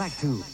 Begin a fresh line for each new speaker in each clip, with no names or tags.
Back to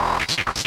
Oh,